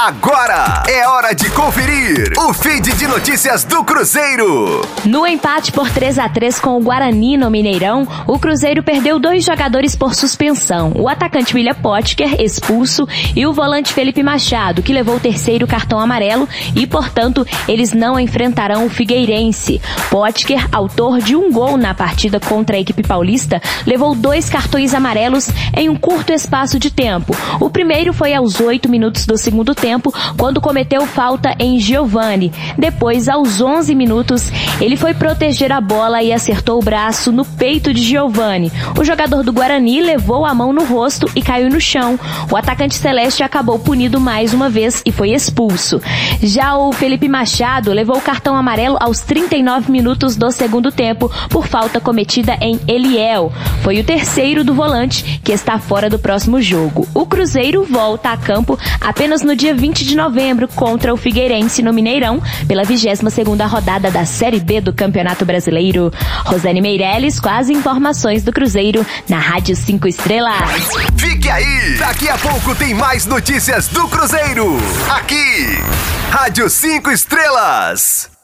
Agora é hora de conferir o feed de notícias do Cruzeiro. No empate por 3 a 3 com o Guarani no Mineirão, o Cruzeiro perdeu dois jogadores por suspensão: o atacante William Potker, expulso, e o volante Felipe Machado, que levou o terceiro cartão amarelo e, portanto, eles não enfrentarão o Figueirense. Potker, autor de um gol na partida contra a equipe paulista, levou dois cartões amarelos em um curto espaço de tempo. O primeiro foi aos oito minutos do segundo tempo tempo quando cometeu falta em Giovani. Depois, aos 11 minutos, ele foi proteger a bola e acertou o braço no peito de Giovani. O jogador do Guarani levou a mão no rosto e caiu no chão. O atacante celeste acabou punido mais uma vez e foi expulso. Já o Felipe Machado levou o cartão amarelo aos 39 minutos do segundo tempo por falta cometida em Eliel. Foi o terceiro do volante que está fora do próximo jogo. O Cruzeiro volta a campo apenas no dia 20 de novembro contra o Figueirense no Mineirão, pela 22ª rodada da Série B do Campeonato Brasileiro. Rosane Meirelles com as informações do Cruzeiro na Rádio 5 Estrelas. Fique aí! Daqui a pouco tem mais notícias do Cruzeiro. Aqui, Rádio 5 Estrelas.